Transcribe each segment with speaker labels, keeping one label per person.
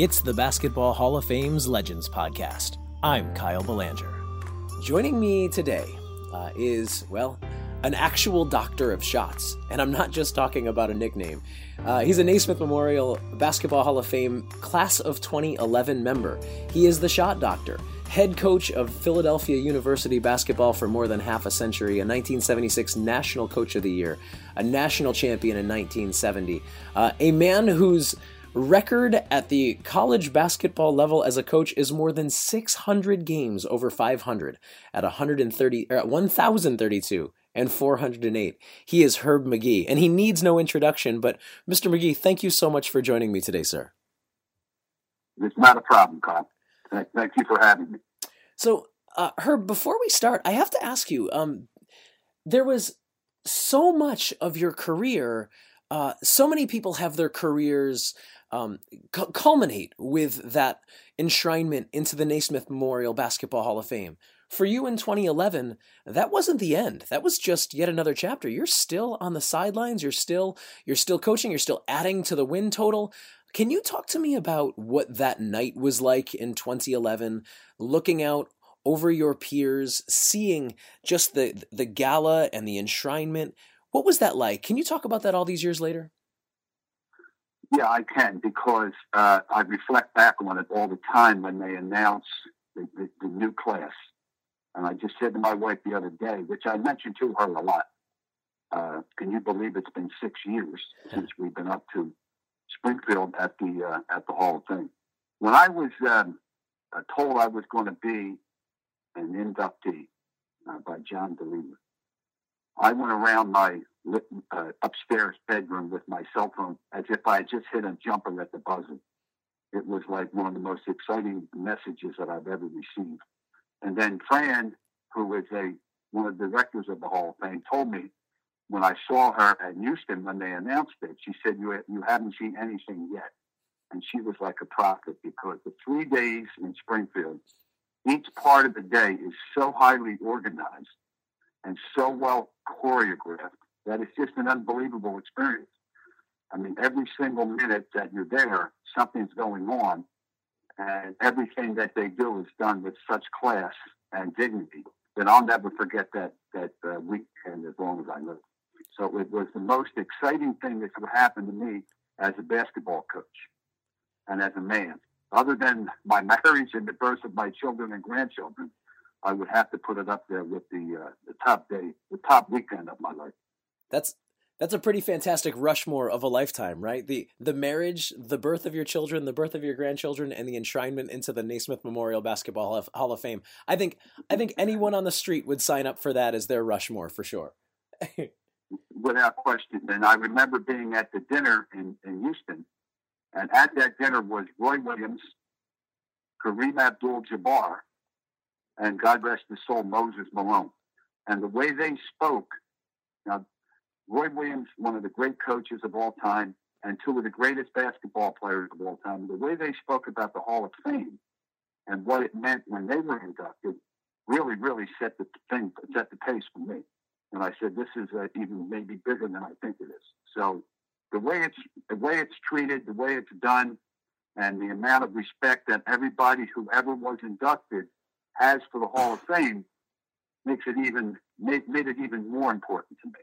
Speaker 1: It's the Basketball Hall of Fame's Legends Podcast. I'm Kyle Belanger. Joining me today uh, is, well, an actual doctor of shots. And I'm not just talking about a nickname. Uh, he's a Naismith Memorial Basketball Hall of Fame Class of 2011 member. He is the shot doctor, head coach of Philadelphia University basketball for more than half a century, a 1976 National Coach of the Year, a national champion in 1970, uh, a man whose record at the college basketball level as a coach is more than 600 games over 500 at 130 or at 1032 and 408. He is Herb Magee and he needs no introduction. But Mr. Magee, thank you so much for joining me today, sir.
Speaker 2: It's not a problem, Carl. Thank you for having me.
Speaker 1: So, uh, Herb, before we start, I have to ask you. Um, there was so much of your career. Uh, so many people have their careers um, culminate with that enshrinement into the Naismith Memorial Basketball Hall of Fame. For you in 2011, that wasn't the end. That was just yet another chapter. You're still on the sidelines. You're still you're still coaching. You're still adding to the win total. Can you talk to me about what that night was like in 2011, looking out over your peers, seeing just the the gala and the enshrinement? What was that like? Can you talk about that all these years later?
Speaker 2: Yeah, I can because uh, I reflect back on it all the time when they announce the, the, the, new class. And I just said to my wife the other day, which I mentioned to her a lot. Uh, can you believe it's been six years since we've been up to Springfield at the uh, at the Hall of Fame? When I was um, uh, told I was going to be an inductee uh, by John Doleva, I went around my uh, upstairs bedroom with my cell phone as if I had just hit a jumper at the buzzer. It was like one of the most exciting messages that I've ever received. And then Fran, who is a one of the directors of the Hall of Fame, told me when I saw her at Houston when they announced it, she said, "You you haven't seen anything yet," and she was like a prophet because the three days in Springfield, each part of the day is so highly organized and so well choreographed that it's just an unbelievable experience. I mean, every single minute that you're there, something's going on, and everything that they do is done with such class and dignity that I'll never forget that that uh, weekend as long as I live. So it was the most exciting thing that could happen to me as a basketball coach and as a man. Other than my marriage and the birth of my children and grandchildren, I would have to put it up there with the uh, the top day, the top weekend of my life.
Speaker 1: That's that's a pretty fantastic Rushmore of a lifetime, right? The the marriage, the birth of your children, the birth of your grandchildren, and the enshrinement into the Naismith Memorial Basketball Hall of Fame. I think I think anyone on the street would sign up for that as their Rushmore for sure.
Speaker 2: Without question. And I remember being at the dinner in, in Houston, and at that dinner was Roy Williams, Kareem Abdul-Jabbar, and God rest his soul, Moses Malone. And the way they spoke, now Roy Williams, one of the great coaches of all time, and two of the greatest basketball players of all time. The way they spoke about the Hall of Fame and what it meant when they were inducted really, really set the thing, set the pace for me. And I said, this is uh, even maybe bigger than I think it is. So the way it's the way it's treated, the way it's done, and the amount of respect that everybody who ever was inducted has for the Hall of Fame makes it even made, made it even more important to me.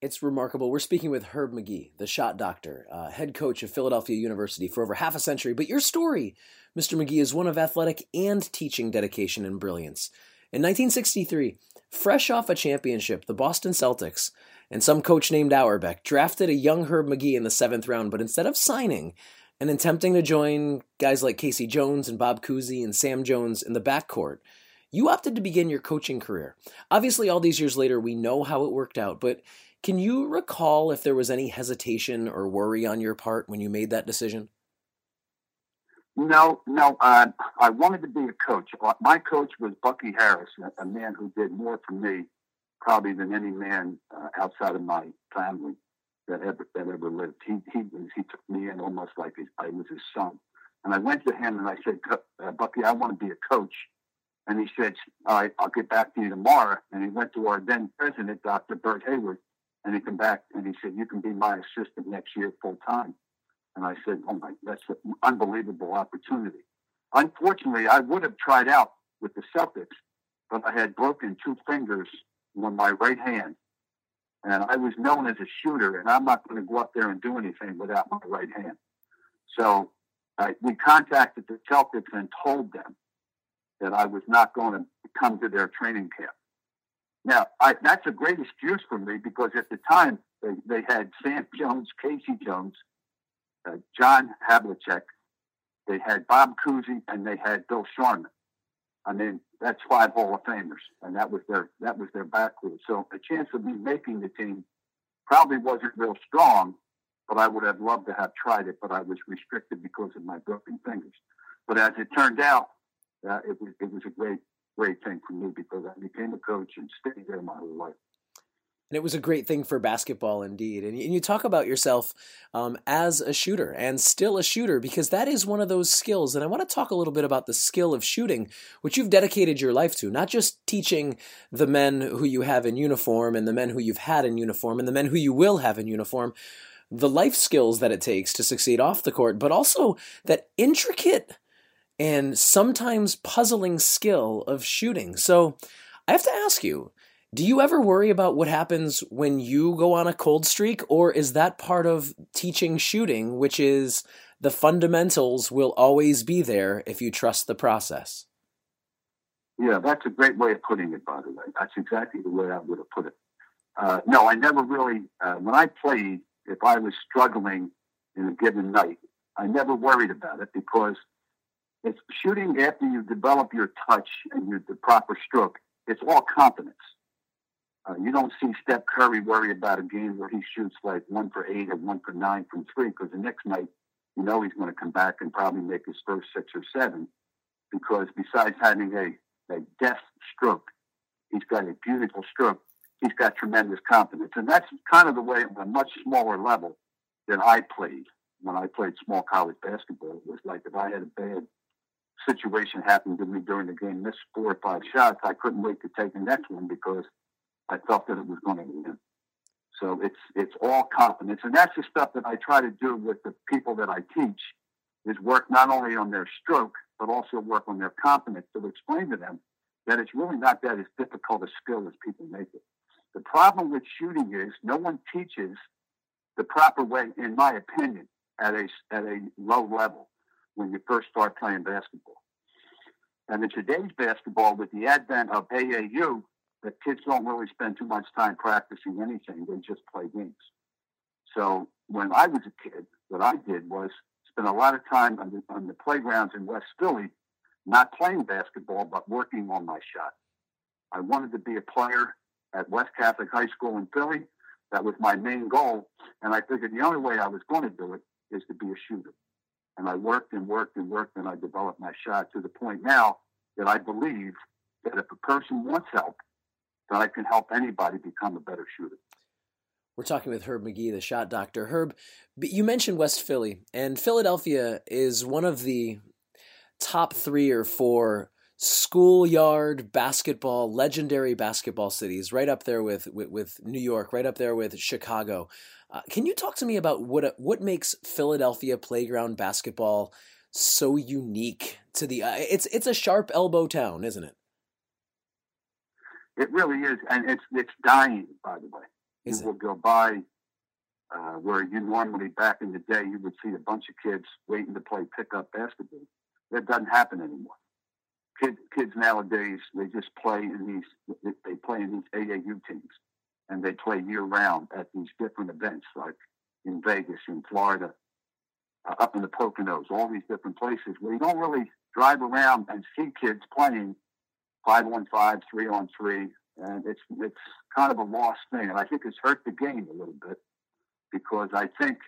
Speaker 1: It's remarkable. We're speaking with Herb Magee, the shot doctor, uh, head coach of Philadelphia University for over half a century. But your story, Mr. Magee, is one of athletic and teaching dedication and brilliance. In 1963, fresh off a championship, the Boston Celtics and some coach named Auerbach drafted a young Herb Magee in the seventh round, but instead of signing and in attempting to join guys like K.C. Jones and Bob Cousy and Sam Jones in the backcourt, you opted to begin your coaching career. Obviously, all these years later, we know how it worked out, but can you recall if there was any hesitation or worry on your part when you made that decision?
Speaker 2: No, no. Uh, I wanted to be a coach. Uh, my coach was Bucky Harris, a man who did more for me probably than any man uh, outside of my family that ever that ever lived. He he he took me in almost like I was his son. And I went to him and I said, uh, Bucky, I want to be a coach. And he said, All right, I'll get back to you tomorrow. And he went to our then president, Dr. Bert Hayward, and he came back and he said, You can be my assistant next year full time. And I said, oh my, that's an unbelievable opportunity. Unfortunately, I would have tried out with the Celtics, but I had broken two fingers on my right hand. And I was known as a shooter, and I'm not going to go up there and do anything without my right hand. So uh, we contacted the Celtics and told them that I was not going to come to their training camp. Now, I, that's a great excuse for me because at the time they, they had Sam Jones, K.C. Jones, uh, John Havlicek, they had Bob Cousy, and they had Bill Sharman. I mean, that's five Hall of Famers, and that was their that was their backcourt. So the chance of me making the team probably wasn't real strong, but I would have loved to have tried it, but I was restricted because of my broken fingers. But as it turned out, uh, it was it was a great great thing for me because I became a coach and stayed there my whole life.
Speaker 1: And it was a great thing for basketball, indeed. And you talk about yourself um, as a shooter and still a shooter because that is one of those skills. And I want to talk a little bit about the skill of shooting, which you've dedicated your life to, not just teaching the men who you have in uniform and the men who you've had in uniform and the men who you will have in uniform, the life skills that it takes to succeed off the court, but also that intricate and sometimes puzzling skill of shooting. So I have to ask you, do you ever worry about what happens when you go on a cold streak, or is that part of teaching shooting, which is the fundamentals will always be there if you trust the process?
Speaker 2: Yeah, that's a great way of putting it, by the way. That's exactly the way I would have put it. Uh, no, I never really, uh, when I played, if I was struggling in a given night, I never worried about it because it's shooting after you develop your touch and your, the proper stroke. It's all confidence. Uh, you don't see Steph Curry worry about a game where he shoots like one for eight or one for nine from three because the next night, you know, he's going to come back and probably make his first six or seven because besides having a, a deft stroke, he's got a beautiful stroke. He's got tremendous confidence. And that's kind of the way on a much smaller level than I played when I played small college basketball. It was like if I had a bad situation happen to me during the game, missed four or five shots, I couldn't wait to take the next one because – I felt that it was going to win. So it's it's all confidence, and that's the stuff that I try to do with the people that I teach. Is work not only on their stroke, but also work on their confidence to explain to them that it's really not that as difficult a skill as people make it. The problem with shooting is no one teaches the proper way, in my opinion, at a at a low level when you first start playing basketball. And in today's basketball, with the advent of AAU, that kids don't really spend too much time practicing anything. They just play games. So when I was a kid, what I did was spend a lot of time on the, on the playgrounds in West Philly, not playing basketball, but working on my shot. I wanted to be a player at West Catholic High School in Philly. That was my main goal. And I figured the only way I was going to do it is to be a shooter. And I worked and worked and worked, and I developed my shot to the point now that I believe that if a person wants help, that I can help anybody become a better shooter.
Speaker 1: We're talking with Herb Magee, the shot doctor. Herb, you mentioned West Philly, and Philadelphia is one of the top three or four schoolyard basketball, legendary basketball cities, right up there with, with, with New York, right up there with Chicago. Uh, can you talk to me about what what makes Philadelphia playground basketball so unique to the? Uh, it's it's a sharp elbow town, isn't it?
Speaker 2: It really is, and it's it's dying. By the way, is you it? will go by uh, where you normally back in the day you would see a bunch of kids waiting to play pickup basketball. That doesn't happen anymore. Kids, kids nowadays they just play in these they play in these AAU teams, and they play year round at these different events like in Vegas, in Florida, uh, up in the Poconos, all these different places where you don't really drive around and see kids playing five on three on three, and it's it's kind of a lost thing. And I think it's hurt the game a little bit because I think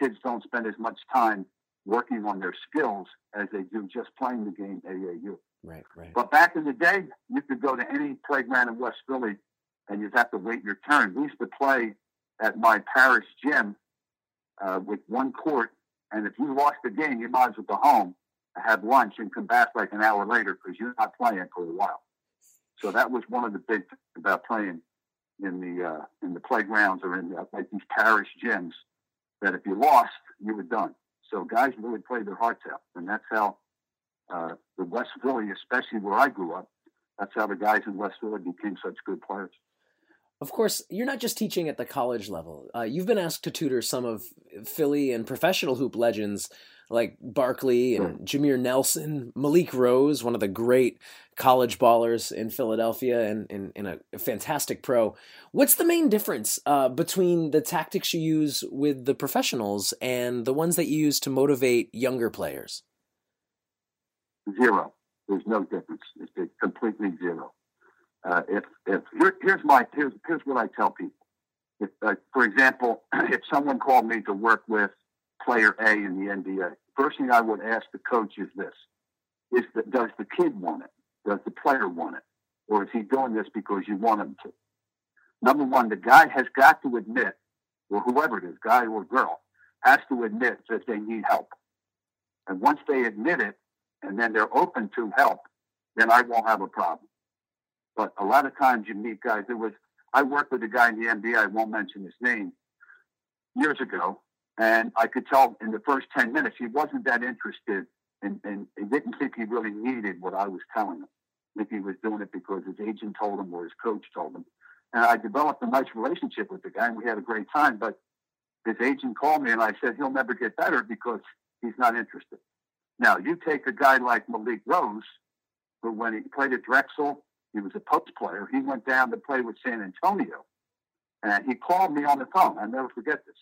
Speaker 2: kids don't spend as much time working on their skills as they do just playing the game AAU.
Speaker 1: Right, right.
Speaker 2: But back in the day, you could go to any playground in West Philly and you'd have to wait your turn. We used to play at my parish gym uh, with one court, and if you lost the game, you might as well go home have lunch and come back like an hour later because you're not playing for a while. So that was one of the big things about playing in the uh, in the playgrounds or in the, like these parish gyms. That if you lost, you were done. So guys really played their hearts out, and that's how uh, the West Philly, especially where I grew up, that's how the guys in West Philly became such good players.
Speaker 1: Of course, you're not just teaching at the college level. Uh, you've been asked to tutor some of Philly and professional hoop legends like Barkley and Jameer Nelson, Malik Rose, one of the great college ballers in Philadelphia and, and, and a, fantastic pro. What's the main difference uh, between the tactics you use with the professionals and the ones that you use to motivate younger players?
Speaker 2: Zero. There's no difference. It's completely zero. Uh, if if here, here's my here's here's what I tell people. If, uh, for example, if someone called me to work with player A in the NBA, first thing I would ask the coach is this: Is that does the kid want it? Does the player want it? Or is he doing this because you want him to? Number one, the guy has got to admit, or whoever it is, guy or girl, has to admit that they need help. And once they admit it, and then they're open to help, then I won't have a problem. But a lot of times you meet guys. There was I worked with a guy in the NBA. I won't mention his name. Years ago, and I could tell in the first 10 minutes he wasn't that interested and, he didn't think he really needed what I was telling him. If he was doing it because his agent told him or his coach told him. And I developed a nice relationship with the guy and we had a great time. But his agent called me and I said, he'll never get better because he's not interested. Now, you take a guy like Malik Rose, who when he played at Drexel, he was a post player. He went down to play with San Antonio. And he called me on the phone. I'll never forget this.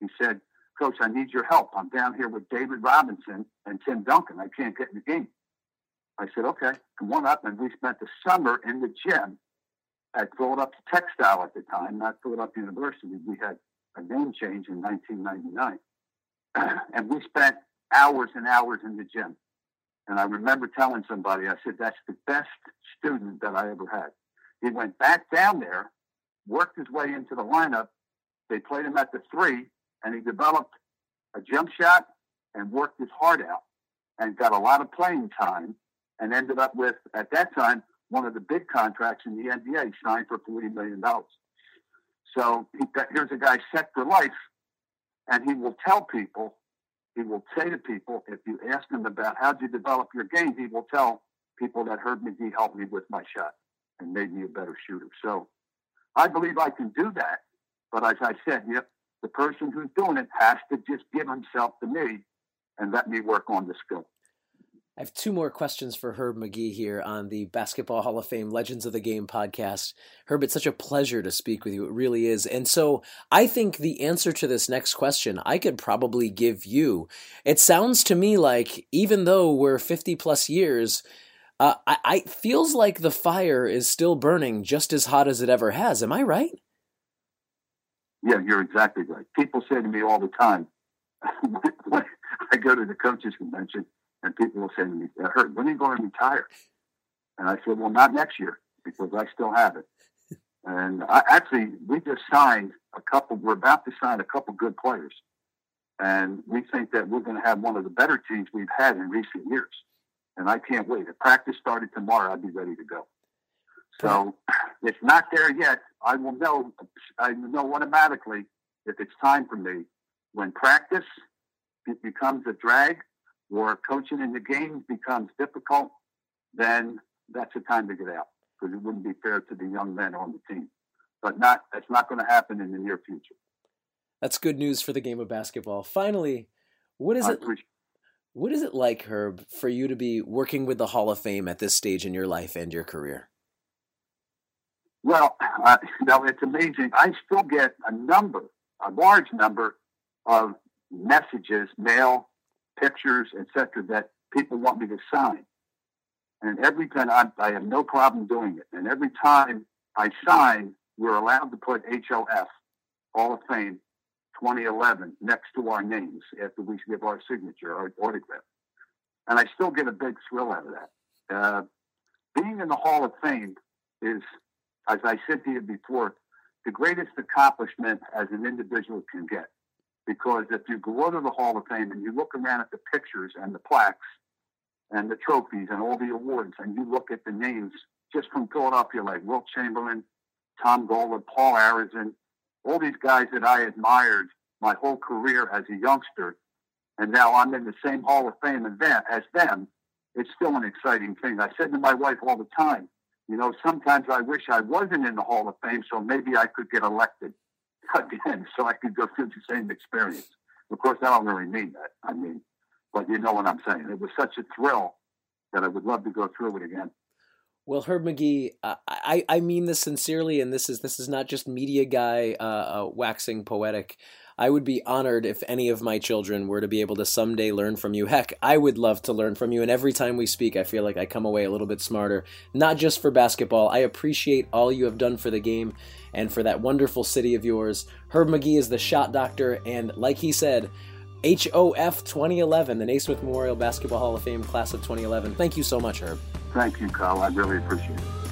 Speaker 2: He said, Coach, I need your help. I'm down here with David Robinson and Tim Duncan. I can't get in the game. I said, okay, come on up. And we spent the summer in the gym at Philadelphia Textile at the time, not Philadelphia University. We had a name change in 1999. and we spent hours and hours in the gym. And I remember telling somebody, I said, that's the best student that I ever had. He went back down there, worked his way into the lineup. They played him at the three, and he developed a jump shot and worked his heart out and got a lot of playing time and ended up with, at that time, one of the big contracts in the NBA signed for $40 million. So he, here's a guy set for life, and he will tell people, he will say to people, if you ask him about how you develop your game, he will tell people that heard me, he helped me with my shot and made me a better shooter. So I believe I can do that. But as I said, yep, the person who's doing it has to just give himself to me and let me work on the skill.
Speaker 1: I have two more questions for Herb Magee here on the Basketball Hall of Fame Legends of the Game podcast. Herb, it's such a pleasure to speak with you. It really is. And so I think the answer to this next question I could probably give you. It sounds to me like even though we're 50 plus years, uh, I, I feels like the fire is still burning just as hot as it ever has. Am I right?
Speaker 2: Yeah, you're exactly right. People say to me all the time, I go to the coaches convention, and people will say to me, "Hurt, when are you going to retire?" And I said, "Well, not next year because I still have it." And I, actually, we just signed a couple. We're about to sign a couple good players, and we think that we're going to have one of the better teams we've had in recent years. And I can't wait. If practice started tomorrow, I'd be ready to go. So it's not there yet. I will know. I know automatically if it's time for me. When practice it becomes a drag, or coaching in the games becomes difficult, then that's the time to get out because it wouldn't be fair to the young men on the team. But not that's not going to happen in the near future.
Speaker 1: That's good news for the game of basketball. Finally, what is it? What is it like, Herb, for you to be working with the Hall of Fame at this stage in your life and your career?
Speaker 2: Well, uh, you know, it's amazing. I still get a number, a large number of messages, mail, pictures, etc., that people want me to sign. And every time I, I have no problem doing it. And every time I sign, we're allowed to put HOF, Hall of Fame 2011, next to our names after we give our signature, our autograph. And I still get a big thrill out of that. Uh, being in the Hall of Fame is as I said to you before, the greatest accomplishment as an individual can get. Because if you go to the Hall of Fame and you look around at the pictures and the plaques and the trophies and all the awards, and you look at the names just from Philadelphia, like Wilt Chamberlain, Tom Gola, Paul Arizin, all these guys that I admired my whole career as a youngster, and now I'm in the same Hall of Fame event as them, it's still an exciting thing. I said to my wife all the time, you know, sometimes I wish I wasn't in the Hall of Fame so maybe I could get elected again so I could go through the same experience. Of course, I don't really mean that. I mean, but you know what I'm saying. It was such a thrill that I would love to go through it again.
Speaker 1: Well, Herb Magee, I I mean this sincerely, and this is this is not just media guy uh, uh, waxing poetic. I would be honored if any of my children were to be able to someday learn from you. Heck, I would love to learn from you. And every time we speak, I feel like I come away a little bit smarter, not just for basketball. I appreciate all you have done for the game and for that wonderful city of yours. Herb Magee is the shot doctor, and like he said, HOF 2011, the Naismith Memorial Basketball Hall of Fame class of 2011. Thank you so much, Herb.
Speaker 2: Thank you, Carl. I really appreciate it.